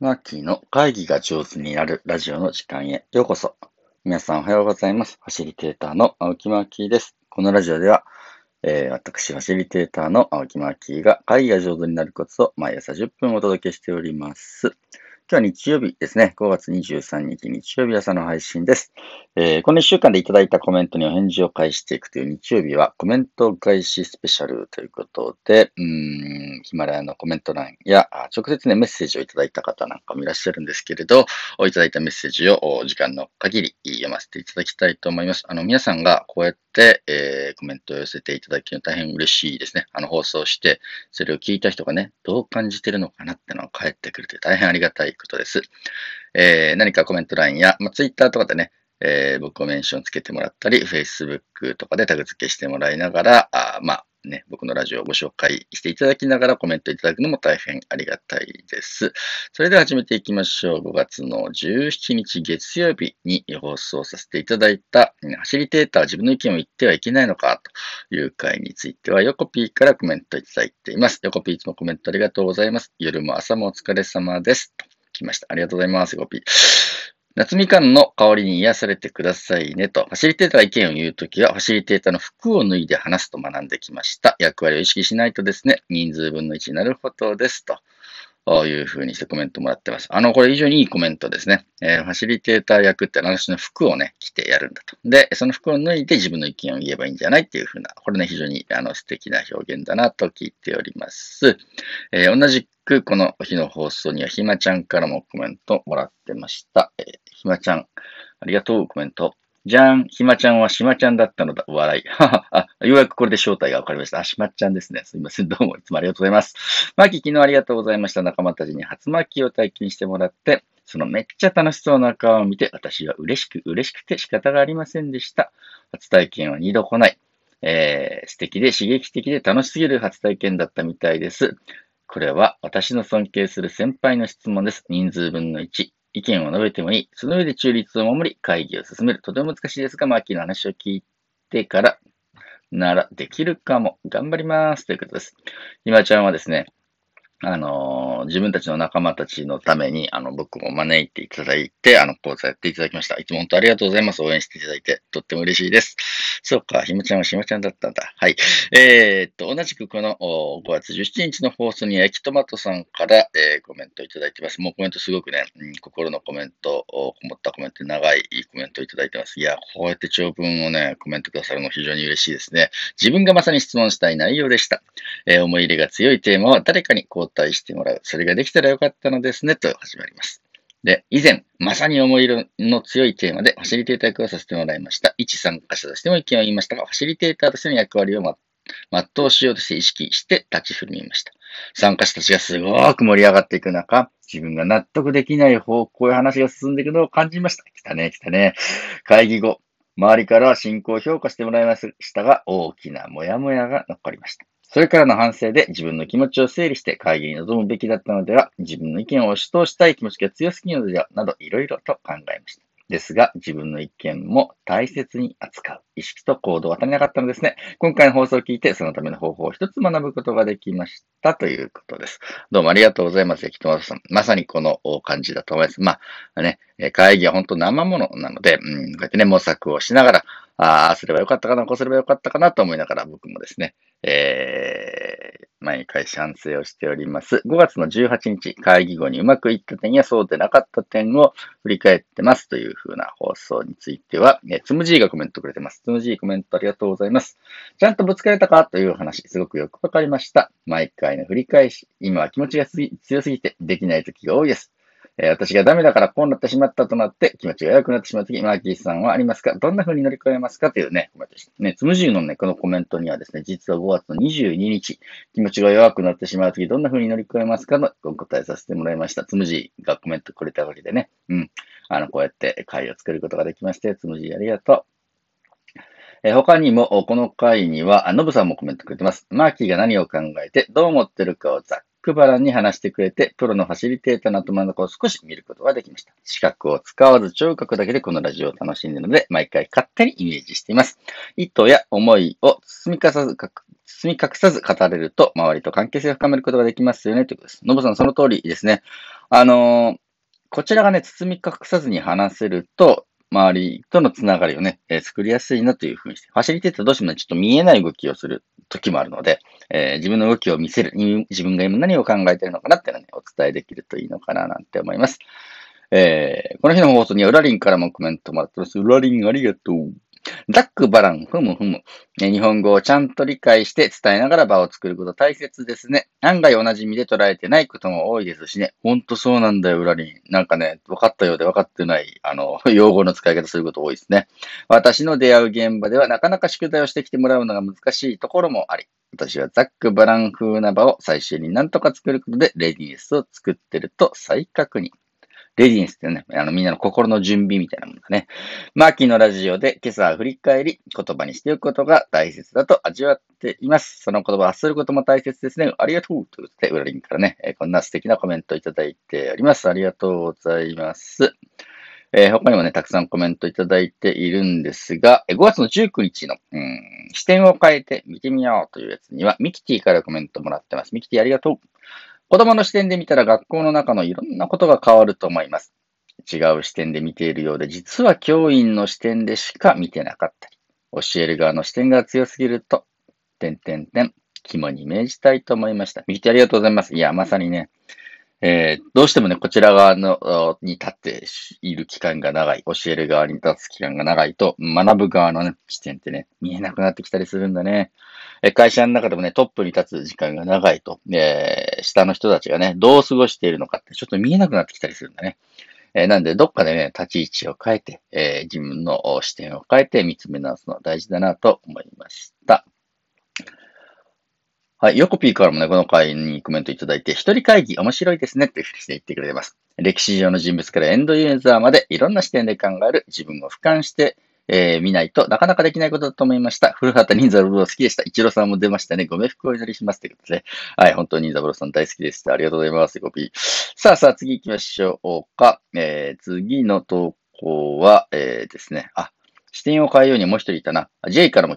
マーキーの会議が上手になるラジオの時間へようこそ。皆さんおはようございます。ファシリテーターの青木マーキーです。このラジオでは、えー、私、ファシリテーターの青木マーキーが会議が上手になるコツを毎朝10分お届けしております。今日は日曜日ですね。5月23日日曜日朝の配信です。えー、この1週間でいただいたコメントにお返事を返していくという日曜日はコメント返しスペシャルということで、うん、ヒマラヤのコメント欄や直接ね、メッセージをいただいた方なんかもいらっしゃるんですけれど、いただいたメッセージを時間の限り読ませていただきたいと思います。あの、皆さんがこうやって、えー、コメントを寄せていただくの大変嬉しいですね。あの、放送して、それを聞いた人がね、どう感じてるのかなってのが返ってくるという大変ありがたいことです。えー、何かコメント欄や、まあ、Twitter とかでね、えー、僕をメンションつけてもらったり、Facebook とかでタグ付けしてもらいながら、あまあね、僕のラジオをご紹介していただきながらコメントいただくのも大変ありがたいです。それでは始めていきましょう。5月の17日月曜日に放送させていただいた、ファシリテーター自分の意見を言ってはいけないのかという回については、ヨコピーからコメントいただいています。ヨコピーいつもコメントありがとうございます。夜も朝もお疲れ様です。と来ました。ありがとうございます、ヨコピー。夏みかんの香りに癒されてくださいねと、ファシリテーターが意見を言うときは、ファシリテーターの服を脱いで話すと学んできました。役割を意識しないとですね、人数分の1になるほどですと。いうふうにしてコメントもらってます。あの、これ非常にいいコメントですね。えー、ファシリテーター役って私の服をね、着てやるんだと。で、その服を脱いで自分の意見を言えばいいんじゃないっていうふうな、これね、非常にあの素敵な表現だなと聞いております。えー、同じくこの日の放送にはひまちゃんからもコメントもらってました。えー、ひまちゃん、ありがとう、コメント。じゃん。ひまちゃんはしまちゃんだったのだ。笑い。あ、ようやくこれで正体がわかりました。あ、しまちゃんですね。すいません。どうもいつもありがとうございます。マキ、昨日ありがとうございました。仲間たちに初巻きを体験してもらって、そのめっちゃ楽しそうな顔を見て、私は嬉しく嬉しくて仕方がありませんでした。初体験は二度来ない。えー、素敵で刺激的で楽しすぎる初体験だったみたいです。これは私の尊敬する先輩の質問です。人数分の1。意見を述べてもいい。その上で中立を守り、会議を進める。とても難しいですが、マーキーの話を聞いてからならできるかも。頑張ります。ということです。今ちゃんはですね、あの、自分たちの仲間たちのために、あの、僕も招いていただいて、あの、講座やっていただきました。いつも本当ありがとうございます。応援していただいて、とっても嬉しいです。そうか、ひまちゃんはしまちゃんだったんだ。はい。えー、っと、同じくこの5月17日の放送には、エキトマトさんから、えー、コメントいただいてます。もうコメントすごくね、うん、心のコメント、こもったコメント、長いコメントいただいてます。いや、こうやって長文をね、コメントくださるの非常に嬉しいですね。自分がまさに質問したい内容でした。えー、思い入れが強いテーマは誰かに代してもらう。それができたらよかったのですね、と始まります。で、以前、まさに思い入れの強いテーマでファシリテーター役をさせてもらいました。一参加者としても意見を言いましたが、ファシリテーターとしての役割を全うしようとして意識して立ち振る舞いました。参加者たちがすごく盛り上がっていく中、自分が納得できない方向へ話が進んでいくのを感じました。来たね、来たね。会議後、周りからは進行を評価してもらいましたが、大きなモヤモヤが残りました。それからの反省で自分の気持ちを整理して会議に臨むべきだったのでは、自分の意見を押し通したい気持ちが強すぎるのでは、などいろいろと考えました。ですが、自分の意見も大切に扱う。意識と行動は足りなかったのですね。今回の放送を聞いて、そのための方法を一つ学ぶことができましたということです。どうもありがとうございます。きとまさん。まさにこの感じだと思います。まあね、会議は本当生ものなので、うん、こうやってね、模索をしながら、ああ、すればよかったかな、こうすればよかったかなと思いながら、僕もですね、えー、毎回反省をしております。5月の18日、会議後にうまくいった点やそうでなかった点を振り返ってますという風な放送については、ね、つむじーがコメントくれてます。つむじーコメントありがとうございます。ちゃんとぶつかれたか？という話、すごくよくわかりました。毎回の振り返し、今は気持ちが強すぎてできない時が多いです。え私がダメだからこうなってしまったとなって気持ちが良くなってしまうとき、マーキーさんはありますか？どんな風に乗り越えますか？というね、コメントです。ね、つむじゅうのね、このコメントにはですね、実は5月の22日、気持ちが弱くなってしまうとき、どんな風に乗り越えますか？のお答えさせてもらいました。つむじがコメントくれたわけでね、うん。あの、こうやって会を作ることができまして、つむじありがとう。え他にも、この回には、ノブさんもコメントくれてます。マーキーが何を考えて、どう思ってるかをざっくばらんに話してくれて、プロのファシリテーターの頭の中を少し見ることができました。視覚を使わず聴覚だけでこのラジオを楽しんでいるので、毎回勝手にイメージしています。意図や思いを包み隠さず、包み隠さず語れると、周りと関係性を深めることができますよね、ということです。のぼさん、その通りですね。あのーこちらがね、包み隠さずに話せると、周りとのつながりをね、えー作りやすいなというふうにして、ファシリテーターどうしてもね、ちょっと見えない動きをする時もあるので、えー自分の動きを見せる、自分が今何を考えているのかなっていうのをね、お伝えできるといいのかななんて思います。えーこの日の放送にはウラリンからもコメントもらってます。ウラリンありがとう。ザックバラン、ふむふむ。日本語をちゃんと理解して伝えながら場を作ること大切ですね。案外同じ意味で捉えてないことも多いですしね。ほんとそうなんだよ、ウラリン。なんかね、分かったようで分かってない、あの、用語の使い方すること多いですね。私の出会う現場ではなかなか宿題をしてきてもらうのが難しいところもあり、私はザックバラン風な場を最終になんとか作ることでレディネスを作ってると再確認。レディネスってね、あのみんなの心の準備みたいなものだね。マーキーのラジオで今朝は振り返り、言葉にしておくことが大切だと味わっています。その言葉を発することも大切ですね。ありがとうということで、ウラリンからね、えこんな素敵なコメントをいただいております。ありがとうございます。えー他にもね、たくさんコメントいただいているんですが、5月の19日の、うん、視点を変えて見てみようというやつには、ミキティからコメントもらってます。ミキティありがとう。子供の視点で見たら学校の中のいろんなことが変わると思います。違う視点で見ているようで、実は教員の視点でしか見てなかったり、教える側の視点が強すぎると、点点点、肝に銘じたいと思いました。右手ありがとうございます。いや、まさにね、えーどうしてもね、こちら側のに立っている期間が長い、教える側に立つ期間が長いと、学ぶ側のね、視点ってね、見えなくなってきたりするんだね。え会社の中でもね、トップに立つ時間が長いと、えー下の人たちがね、どう過ごしているのかってちょっと見えなくなってきたりするんだね。えーなんで、どっかでね、立ち位置を変えて、えー自分の視点を変えて見つめ直すのは大事だなと思いました。はい。ヨコピーからもね、この回にコメントいただいて、一人会議面白いですねっていうふうにして言ってくれてます。歴史上の人物からエンドユーザーまでいろんな視点で考える自分を俯瞰して、えー見ないとなかなかできないことだと思いました。古畑任三郎好きでした。一郎さんも出ましたね。ご冥福をお祈りします。ということで。ねはい。本当に任三郎さん大好きでした。ありがとうございます。コピー。さあさあ、次行きましょうか。えー次の投稿は、えーですね。あ、視点を変えようにもう一人いたな。J からも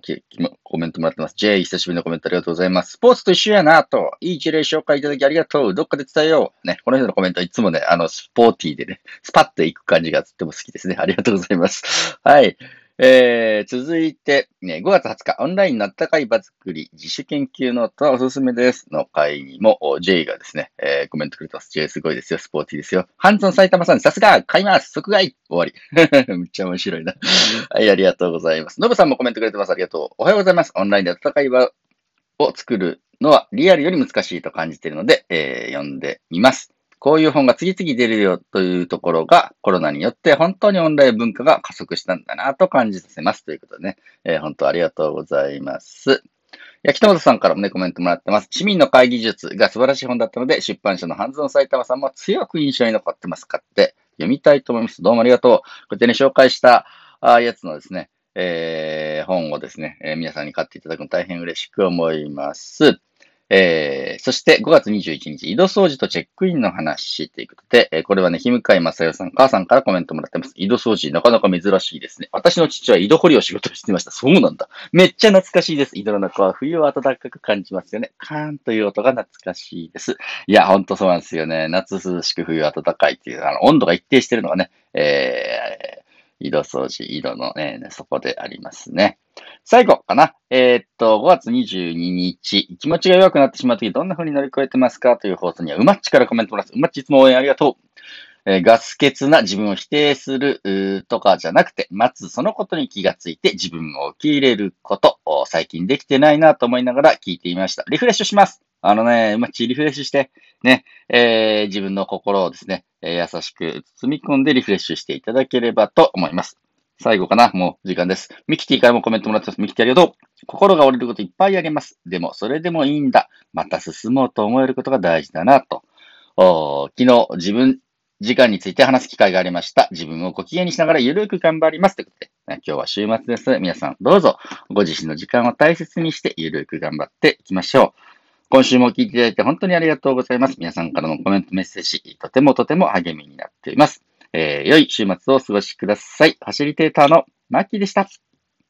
コメントもらってます。J、久しぶりのコメントありがとうございます。スポーツと一緒やなと。いい事例紹介いただきありがとう。どっかで伝えよう。ね、この人のコメントはいつもね、あの、スポーティーでね、スパッと行く感じがとっても好きですね。ありがとうございます。はい。えー、続いて、ね、5月20日、オンラインのあったかい場作り、自主研究ノートはおすすめです。の回にも、J がですね、えーコメントくれてます。J すごいですよ。スポーティーですよ。ハンズオン埼玉さん、さすが買います即買い終わり。めっちゃ面白いな。はい、ありがとうございます。ノブさんもコメントくれてます。ありがとう。おはようございます。オンラインで温かい場を作るのはリアルより難しいと感じているので、えー読んでみます。こういう本が次々出るよというところがコロナによって本当にオンライン文化が加速したんだなと感じさせます。ということでね、えー本当ありがとうございます。焼きともさんからもね、コメントもらってます。市民の会議術が素晴らしい本だったので、出版社の半蔵埼玉さんも強く印象に残ってます。買って読みたいと思います。どうもありがとう。こうやってね、紹介したあやつのですね、えー本をですね、えー皆さんに買っていただくの大変嬉しく思います。えーそして5月21日、井戸掃除とチェックインの話ということで、えーこれはね、日向井正代さん、母さんからコメントもらってます。井戸掃除、なかなか珍しいですね。私の父は井戸掘りを仕事してました。そうなんだ。めっちゃ懐かしいです。井戸の中は冬を暖かく感じますよね。カーンという音が懐かしいです。いや、ほんとそうなんですよね。夏涼しく冬暖かいっていう、あの、温度が一定してるのがね、えー、井戸掃除、井戸のね、そこでありますね。最後かな。えーっと、5月22日、気持ちが弱くなってしまうとき、どんな風に乗り越えてますかという放送には、うまっちからコメントもらいます。うまっちいつも応援ありがとう。えーガス欠な自分を否定するとかじゃなくて、まずそのことに気がついて自分を受け入れること、最近できてないなと思いながら聞いていました。リフレッシュします。あのね、うまちリフレッシュして、ね、えー自分の心をですね、えー優しく包み込んでリフレッシュしていただければと思います。最後かなもう時間です。ミキティからもコメントもらってます。ミキティありがとう。心が折れることいっぱいあります。でも、それでもいいんだ。また進もうと思えることが大事だなと。お昨日、自分、時間について話す機会がありました。自分をご機嫌にしながらゆるく頑張ります。ということで、今日は週末です。皆さん、どうぞ、ご自身の時間を大切にしてゆるく頑張っていきましょう。今週も聞いていただいて本当にありがとうございます。皆さんからのコメント、メッセージ、とてもとても励みになっています。えー良い週末をお過ごしください。ファシリテーターのマッキーでした。